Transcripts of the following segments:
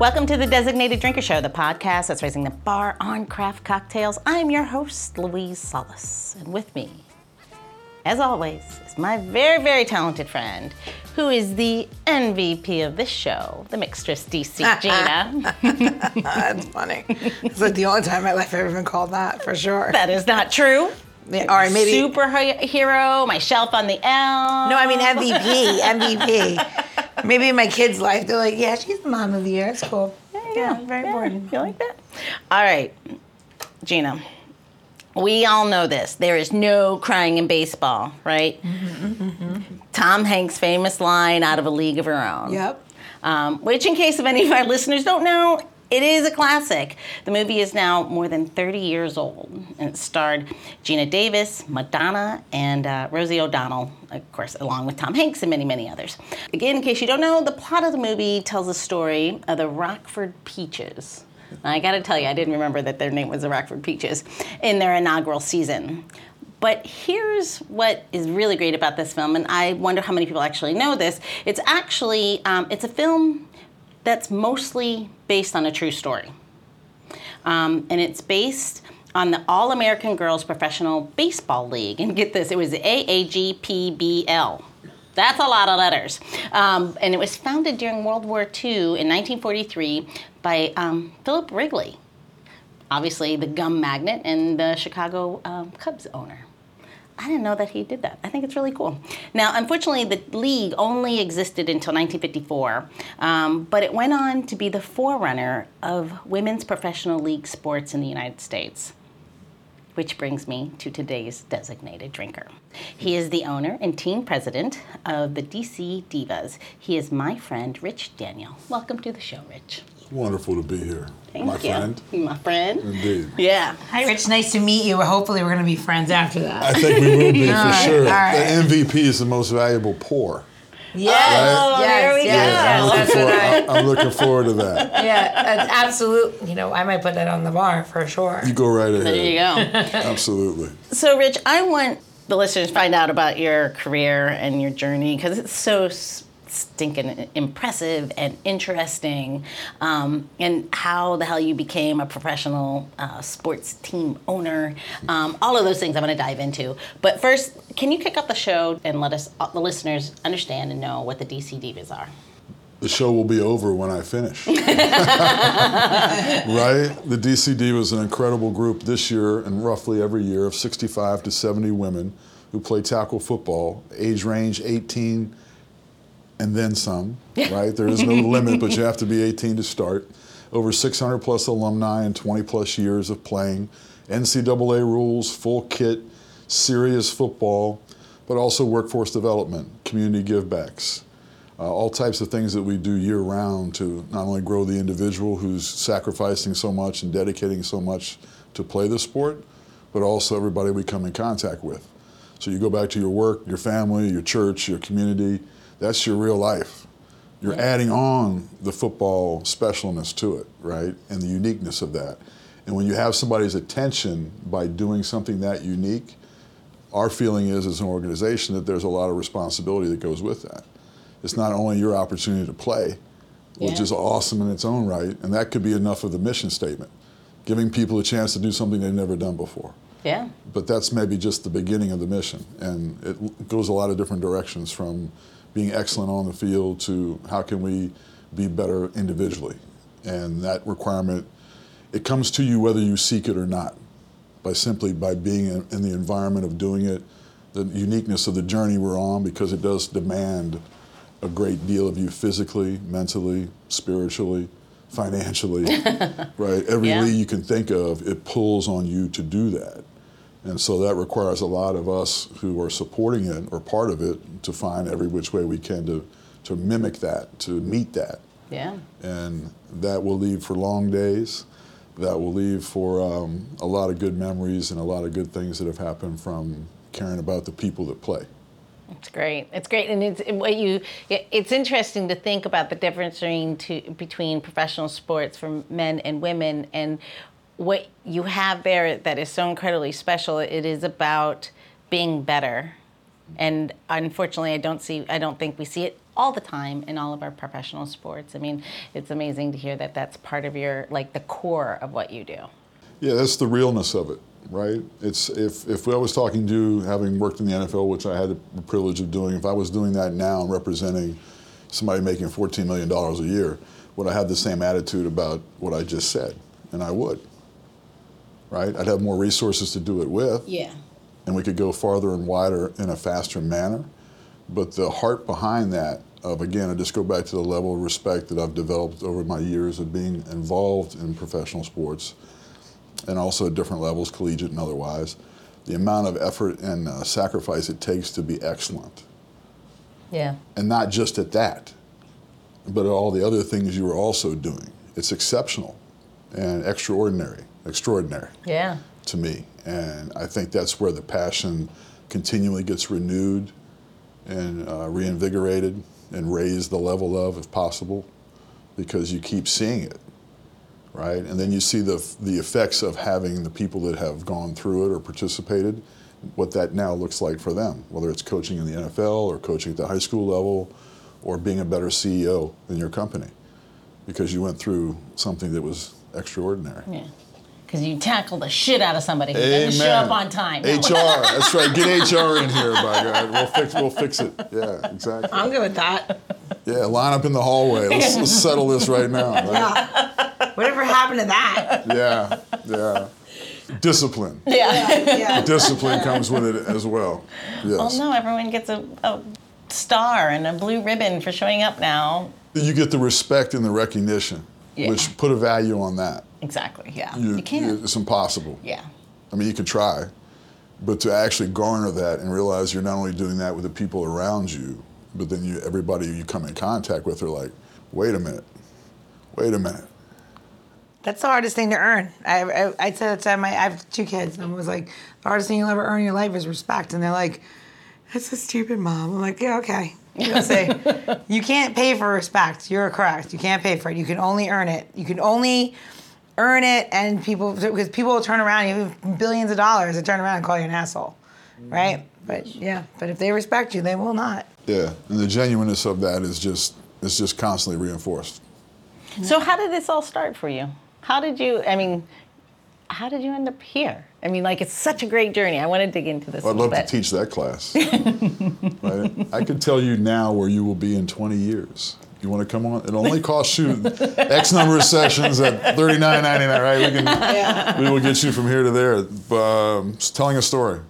Welcome to the Designated Drinker Show, the podcast that's raising the bar on craft cocktails. I'm your host, Louise Solis, and with me, as always, is my very, very talented friend, who is the MVP of this show, the mixtress DC Gina. That's funny. It's like the only time in my life I've ever been called that, for sure. that is not true. Yeah, all right, maybe. Superhero, my shelf on the L. No, I mean MVP. MVP. Maybe in my kids' life, they're like, yeah, she's the mom of the year. It's cool. Yeah, yeah, very important. You like that? All right, Gina. We all know this. There is no crying in baseball, right? Mm-hmm, mm-hmm, mm-hmm. Tom Hanks' famous line out of A League of Her Own. Yep. Um, which, in case of any of our listeners don't know, it is a classic. The movie is now more than 30 years old, and it starred Geena Davis, Madonna, and uh, Rosie O'Donnell, of course, along with Tom Hanks and many, many others. Again, in case you don't know, the plot of the movie tells the story of the Rockford Peaches. Now, I gotta tell you, I didn't remember that their name was the Rockford Peaches in their inaugural season. But here's what is really great about this film, and I wonder how many people actually know this. It's actually um, it's a film that's mostly based on a true story, um, and it's based on the All American Girls Professional Baseball League. And get this, it was AAGPBL. That's a lot of letters. Um, and it was founded during World War II in 1943 by um, Philip Wrigley, obviously the gum magnate and the Chicago um, Cubs owner. I didn't know that he did that. I think it's really cool. Now, unfortunately, the league only existed until 1954, um, but it went on to be the forerunner of women's professional league sports in the United States. Which brings me to today's designated drinker. He is the owner and team president of the DC Divas. He is my friend, Rich Daniel. Welcome to the show, Rich. Wonderful to be here, Thank my you. friend. My friend. Indeed. Yeah. Hi, Rich. Nice to meet you. Hopefully, we're going to be friends after that. I think we will be for right, sure. all right. The MVP is the most valuable poor. Yes. Oh, there we yes, go. yes, I'm, looking that's for, what I- I'm looking forward to that. Yeah, that's absolute. You know, I might put that on the bar for sure. You go right ahead. There you go. Absolutely. So, Rich, I want the listeners to find out about your career and your journey because it's so s- stinking impressive and interesting, um, and how the hell you became a professional uh, sports team owner. Um, all of those things I'm going to dive into. But first, can you kick off the show and let us, uh, the listeners, understand and know what the DC Divas are? The show will be over when I finish. right? The DC Divas an incredible group this year and roughly every year of 65 to 70 women who play tackle football, age range 18 and then some, right? There is no limit, but you have to be 18 to start. Over 600 plus alumni and 20 plus years of playing. NCAA rules, full kit, serious football, but also workforce development, community givebacks, uh, all types of things that we do year round to not only grow the individual who's sacrificing so much and dedicating so much to play the sport, but also everybody we come in contact with. So you go back to your work, your family, your church, your community, that's your real life. You're adding on the football specialness to it, right? And the uniqueness of that. And when you have somebody's attention by doing something that unique, our feeling is as an organization that there's a lot of responsibility that goes with that. It's not only your opportunity to play, which is awesome in its own right, and that could be enough of the mission statement, giving people a chance to do something they've never done before. Yeah. But that's maybe just the beginning of the mission, and it goes a lot of different directions from being excellent on the field to how can we be better individually. And that requirement, it comes to you whether you seek it or not, by simply by being in, in the environment of doing it, the uniqueness of the journey we're on, because it does demand a great deal of you physically, mentally, spiritually, financially, right? Every Yeah. lead you can think of, it pulls on you to do that. And so that requires a lot of us who are supporting it or part of it to find every which way we can to, to mimic that, to meet that. Yeah. And that will leave for long days. That will leave for um, a lot of good memories and a lot of good things that have happened from caring about the people that play. It's great. It's great, and it's what you. It's interesting to think about the difference between to, between professional sports for men and women, and what you have there that is so incredibly special. It is about being better And unfortunately, I don't see, I don't think we see it all the time in all of our professional sports. I mean, it's amazing to hear that that's part of your, like the core of what you do. Yeah, that's the realness of it, right? It's if if I was talking to you, having worked in the NFL, which I had the privilege of doing, if I was doing that now and representing somebody making $14 million a year, would I have the same attitude about what I just said? And I would, right? I'd have more resources to do it with. Yeah. and we could go farther and wider in a faster manner. But the heart behind that, of again, I just go back to the level of respect that I've developed over my years of being involved in professional sports, and also at different levels, collegiate and otherwise. The amount of effort and uh, sacrifice it takes to be excellent, Yeah. and not just at that, but at all the other things you were also doing. It's exceptional and extraordinary, extraordinary Yeah. to me. And I think that's where the passion continually gets renewed and uh, reinvigorated and raised the level of, if possible, because you keep seeing it, right? And then you see the, the effects of having the people that have gone through it or participated, what that now looks like for them, whether it's coaching in the NFL or coaching at the high school level or being a better CEO in your company because you went through something that was extraordinary. Yeah. Because you tackle the shit out of somebody who doesn't show up on time. HR, that's right. Get HR in here, by God. We'll fix, we'll fix it. Yeah, exactly. I'm good with that. Yeah, line up in the hallway. Let's, let's settle this right now. right? Yeah. Whatever happened to that? Yeah, yeah. Discipline. Yeah. Yeah. Discipline comes with it as well. Well, no, everyone gets a, a star and a blue ribbon for showing up now. You get the respect and the recognition, Yeah. which put a value on that. Exactly. Yeah. You, You, can't. It's impossible. yeah. I mean, you can try, but to actually garner that and realize you're not only doing that with the people around you, but then you, everybody you come in contact with are like, wait a minute, wait a minute. That's the hardest thing to earn. I, I, I said it to my, I have two kids, and I was like, the hardest thing you'll ever earn in your life is respect. And they're like, that's a stupid mom. I'm like, yeah, okay. You'll say, you can't pay for respect. You're correct. You can't pay for it. You can only earn it. You can only earn it, and people, because people will turn around, you have billions of dollars, they turn around and call you an asshole, right? But yeah, but if they respect you, they will not. Yeah, and the genuineness of that is just it's just constantly reinforced. So how did this all start for you? How did you? I mean, how did you end up here? I mean, like it's such a great journey. I want to dig into this. i'd little love to bit. teach that class. right? I could tell you now where you will be in 20 years. You want to come on? It only costs you X number of sessions at $39.99, right? We can, we will get you from here to there. Um, telling a story,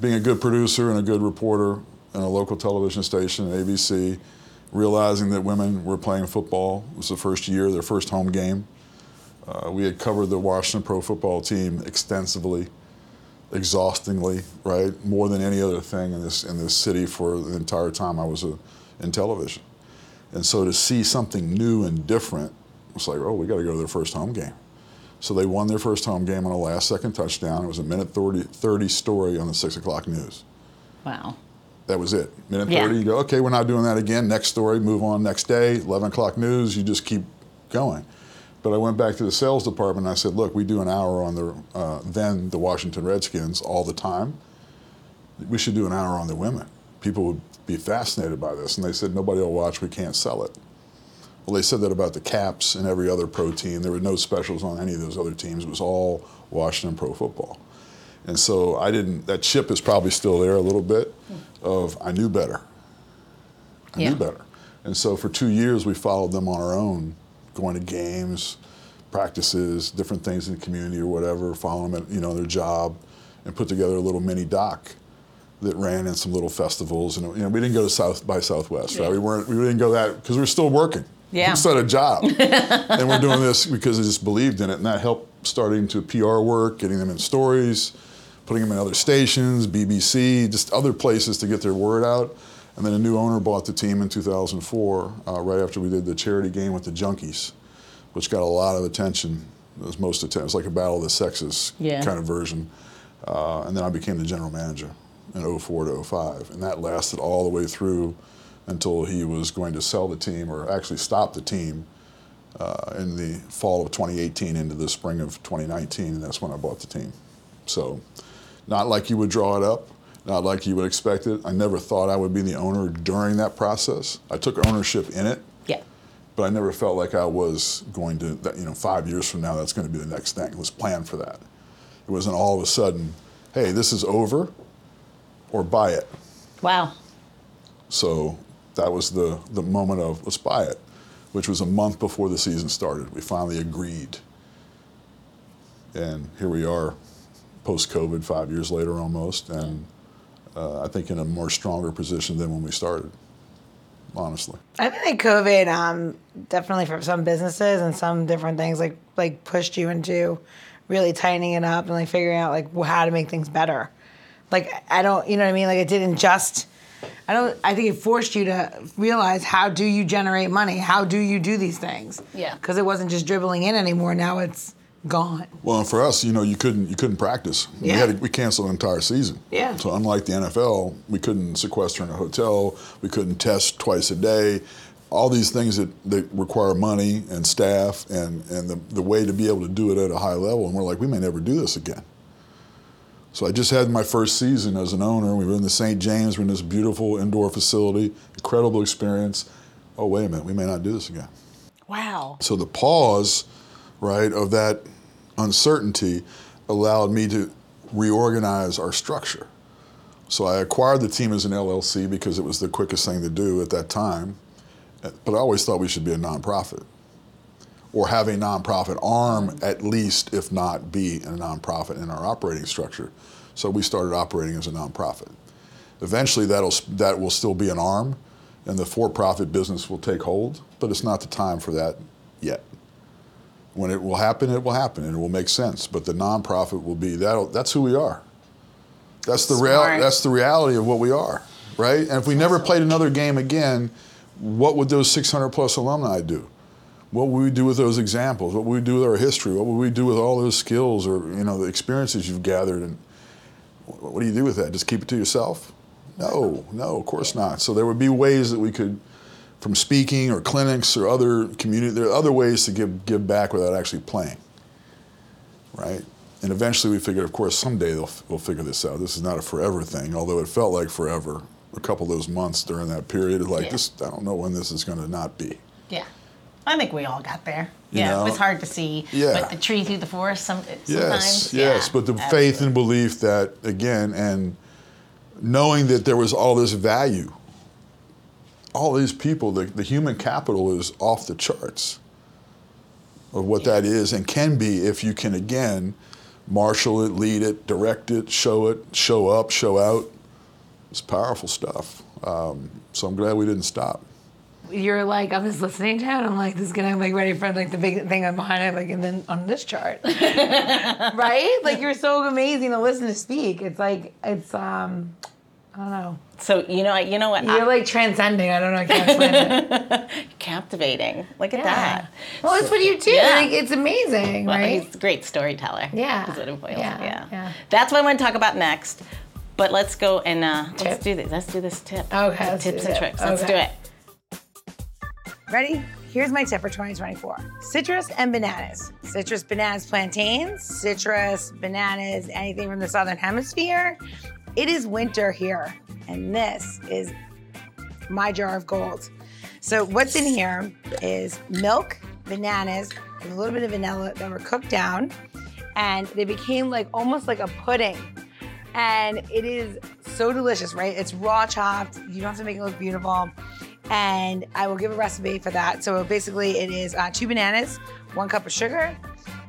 being a good producer and a good reporter in a local television station, ABC, realizing that women were playing football. It was the first year, their first home game. Uh, we had covered the Washington pro football team extensively exhaustingly, right? More than any other thing in this in this city for the entire time I was uh, in television. And so to see something new and different, it's like, oh, we got to go to their first home game. So they won their first home game on a last second touchdown. It was a minute 30, 30 story on the six o'clock news. Wow. That was it. Minute Yeah. 30, you go, okay, we're not doing that again. Next story, move on next day, 11 o'clock news, you just keep going. But I went back to the sales department and I said, look, we do an hour on the, uh, then the Washington Redskins all the time. We should do an hour on the women. People would be fascinated by this. And they said, nobody will watch, we can't sell it. Well, they said that about the Caps and every other pro team. There were no specials on any of those other teams. It was all Washington pro football. And so I didn't, that chip is probably still there a little bit of I knew better. I Yeah. knew better. And so for two years, we followed them on our own, going to games, practices, different things in the community or whatever, following them at, you know, their job, and put together a little mini doc that ran in some little festivals. And, you know, we didn't go to South by Southwest, right? We weren't, we didn't go that, because we were still working. Yeah. We still had a job. and we're doing this because I just believed in it, and that helped starting to PR work, getting them in stories, putting them in other stations, BBC, just other places to get their word out. And then a new owner bought the team in 2004, uh, right after we did the charity game with the Junkies, which got a lot of attention. It was most attention. It was like a battle of the sexes Yeah. kind of version. Uh, and then I became the general manager in 04 to 05. And that lasted all the way through until he was going to sell the team or actually stop the team uh, in the fall of 2018 into the spring of 2019. And that's when I bought the team. So, not like you would draw it up, not like you would expect it. I never thought I would be the owner during that process. I took ownership in it, Yeah. but I never felt like I was going to, that, you know, five years from now, that's going to be the next thing. It was planned for that. It wasn't all of a sudden, hey, this is over, or buy it. Wow. So that was the, the moment of let's buy it, which was a month before the season started. We finally agreed. And here we are, post COVID, five years later almost, and uh, I think in a more stronger position than when we started, honestly. I think COVID um, definitely for some businesses and some different things like like pushed you into really tightening it up and like figuring out like how to make things better. Like I don't, you know what I mean? Like it didn't just. I don't. I think it forced you to realize how do you generate money? How do you do these things? Yeah. Because it wasn't just dribbling in anymore. Now it's gone. Well, and for us, you know, you couldn't you couldn't practice. We Yeah. had to, we canceled an entire season. Yeah. So unlike the NFL, we couldn't sequester in a hotel. We couldn't test twice a day. All these things that, that require money and staff and, and the, the way to be able to do it at a high level. And we're like, we may never do this again. So I just had my first season as an owner. We were in the St. James. We're in this beautiful indoor facility, incredible experience. Oh, wait a minute, we may not do this again. Wow. So the pause, right, of that uncertainty allowed me to reorganize our structure. So I acquired the team as an LLC because it was the quickest thing to do at that time. But I always thought we should be a nonprofit or have a nonprofit arm at least, if not be a nonprofit in our operating structure. So we started operating as a nonprofit. Eventually, that'll that will still be an arm, and the for-profit business will take hold. But it's not the time for that yet. When it will happen, it will happen, and it will make sense. But the nonprofit will be that. That's who we are. That's the real. That's the reality of what we are, right? And if we never played another game again, what would those 600 plus alumni do? What would we do with those examples? What would we do with our history? What would we do with all those skills or you know the experiences you've gathered? And what do you do with that? Just keep it to yourself? No, no, of course not. So there would be ways that we could, from speaking or clinics or other community, there are other ways to give give back without actually playing. Right. And eventually we figured, of course, someday they'll we'll figure this out. This is not a forever thing, although it felt like forever. A couple of those months during that period, like Yeah. this. I don't know when this is going to not be. Yeah. I think we all got there. You yeah, know? it was hard to see. Yeah. But the tree through the forest some, sometimes. Yes, yeah, yes, but the absolutely. faith and belief that again, and knowing that there was all this value, all these people, the, the human capital is off the charts of what that is and can be if you can again marshal it, lead it, direct it, show it, show up, show out. It's powerful stuff. Um, so I'm glad we didn't stop. You're like, I'm just listening to it. I'm like, this is gonna like ready for like the big thing I'm behind it, like, and then on this chart, right? Like, you're so amazing to listen to speak. It's like, it's um, I don't know. So you know, you know what? You're I- like transcending. I don't know. I can't explain it. captivating. Look at Yeah. that. Well, it's what you do. Yeah. Like, it's amazing, Well, right? He's a great storyteller. Yeah. Is what it boils. Yeah, Yeah. yeah. That's what I want to talk about next. But let's go and uh, let's do this. Let's do this tip. Okay, Tips and tricks. Let's Okay. do it. Ready? Here's my tip for 2024 citrus and bananas. Citrus, bananas, plantains, citrus, bananas, anything from the southern hemisphere. It is winter here, and this is my jar of gold. So, what's in here is milk, bananas, with a little bit of vanilla that were cooked down, and they became like almost like a pudding. And it is so delicious, right? It's raw chopped. You don't have to make it look beautiful. And I will give a recipe for that. So basically, it is uh, two bananas, one cup of sugar,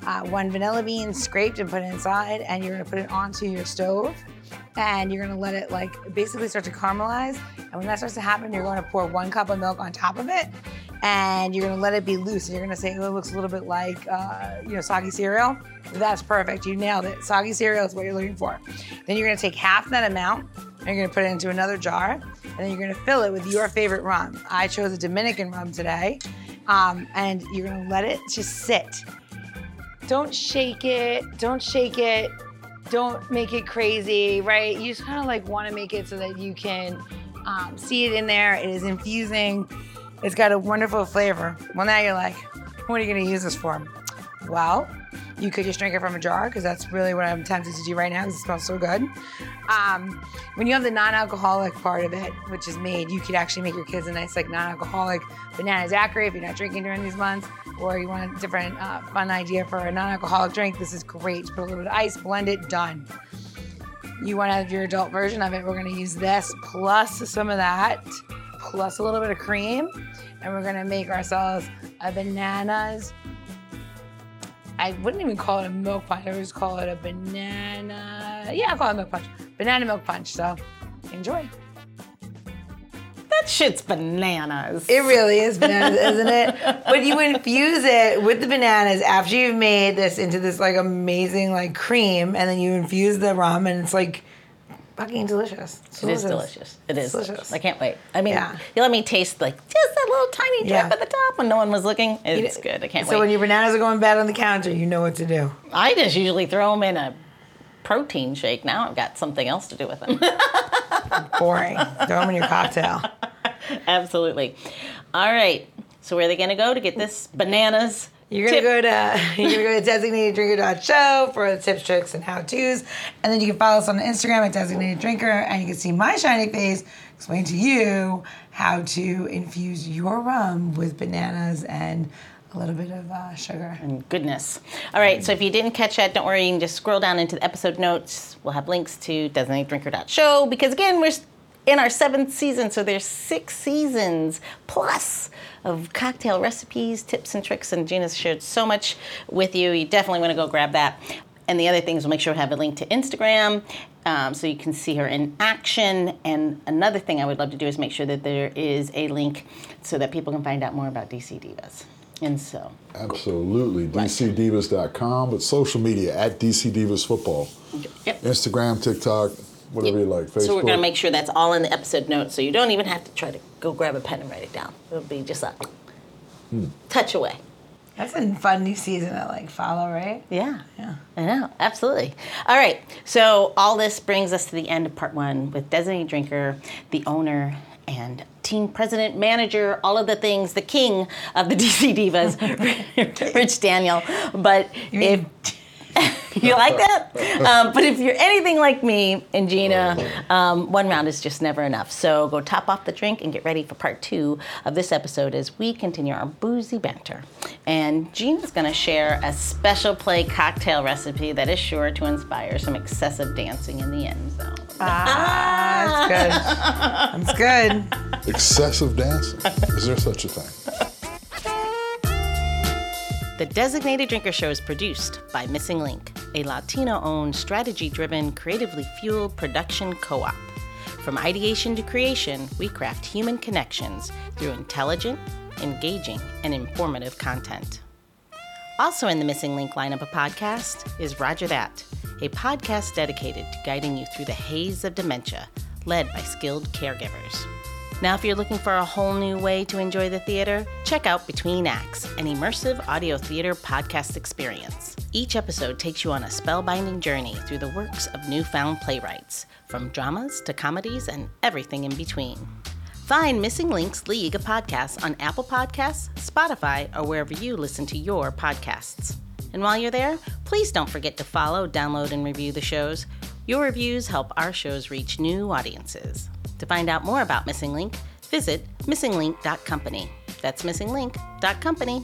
uh, one vanilla bean scraped and put inside, and you're gonna put it onto your stove. And you're gonna let it like basically start to caramelize. And when that starts to happen, you're to pour one cup of milk on top of it, and you're gonna let it be loose. And you're gonna say, "Oh, it looks a little bit like uh, you know soggy cereal." That's perfect. You nailed it. Soggy cereal is what you're looking for. Then you're gonna take half that amount, you're gonna put it into another jar, and then you're gonna fill it with your favorite rum. I chose a Dominican rum today, um, and you're gonna let it just sit. Don't shake it. Don't shake it. Don't make it crazy, right? You just kind of like want to make it so that you can um, see it in there. It is infusing. It's got a wonderful flavor. Well, now you're like, what are you gonna use this for? Well, you could just drink it from a jar because that's really what I'm tempted to do right now because it smells so good. Um, when you have the non-alcoholic part of it, which is made, you could actually make your kids a nice like non-alcoholic banana daiquiri if you're not drinking during these months, or you want a different uh, fun idea for a non-alcoholic drink. This is great. Put a little bit of ice, blend it, done. You want to have your adult version of it. We're going to use this plus some of that, plus a little bit of cream, and we're going to make ourselves a bananas I wouldn't even call it a milk punch. I would just call it a banana. Yeah, I'll call it milk punch. Banana milk punch. So enjoy. That shit's bananas. It really is bananas, isn't it? But you infuse it with the bananas after you've made this into this like amazing like cream, and then you infuse the rum, and it's like fucking delicious. It's It is delicious. It is Delicious. delicious. I can't wait. I mean, Yeah. you let me taste like just that little tiny drip Yeah. at the top when no one was looking. It's good. I can't so wait. when your bananas are going bad on the counter, you know what to do. I just usually throw them in a protein shake. Now I've got something else to do with them. Boring. Throw them in your cocktail. Absolutely. All right. So where are they going to go to get this bananas? You're gonna tip? go to you're gonna go to designateddrinker.show for tips, tricks, and how tos, and then you can follow us on Instagram at designated drinker, and you can see my shiny face explain to you how to infuse your rum with bananas and a little bit of uh, sugar. And goodness. All right, so if you didn't catch that, don't worry. You can just scroll down into the episode notes. We'll have links to designateddrinker.show because, again, we're in our seventh season, so there's six seasons plus of cocktail recipes, tips, and tricks. And Gina's shared so much with you. You definitely want to go grab that. And the other things, we'll make sure we have a link to Instagram um, so you can see her in action. And another thing I would love to do is make sure that there is a link so that people can find out more about DC Divas. And so, Absolutely. DCDivas.com, but social media at DC Divas Football. yep. Instagram, TikTok, whatever you like. Facebook. So we're going to make sure that's all in the episode notes, so you don't even have to try to go grab a pen and write it down. It'll be just a hmm. touch away. That's a fun new season to like follow, right? Yeah. Yeah. I know, absolutely. All right, so all this brings us to the end of part one with Designated Drinker, the owner and team president, manager, all of the things, the king of the DC Divas, Rich Daniel. But if you like that, um, but if you're anything like me and Gina, um, one round is just never enough. So go top off the drink and get ready for part two of this episode as we continue our boozy banter. And Gina's going to share a special play cocktail recipe that is sure to inspire some excessive dancing in the end zone. Ah, that's good. That's good. Excessive dancing. Is there such a thing? The Designated Drinker Show is produced by Missing Link, a Latino owned, strategy driven, creatively fueled production co op. From ideation to creation, we craft human connections through intelligent, engaging, and informative content. Also in the Missing Link lineup of podcasts is Rodger That, a podcast dedicated to guiding you through the haze of dementia, led by skilled caregivers. Now, if you're looking for a whole new way to enjoy the theater, check out Between Acts, an immersive audio theater podcast experience. Each episode takes you on a spellbinding journey through the works of newfound playwrights, from dramas to comedies and everything in between. Find Missing Links League of Podcasts on Apple Podcasts, Spotify, or wherever you listen to your podcasts. And while you're there, please don't forget to follow, download, and review the shows. Your reviews help our shows reach new audiences. To find out more about Missing Link, visit missinglink.company. That's missinglink.company.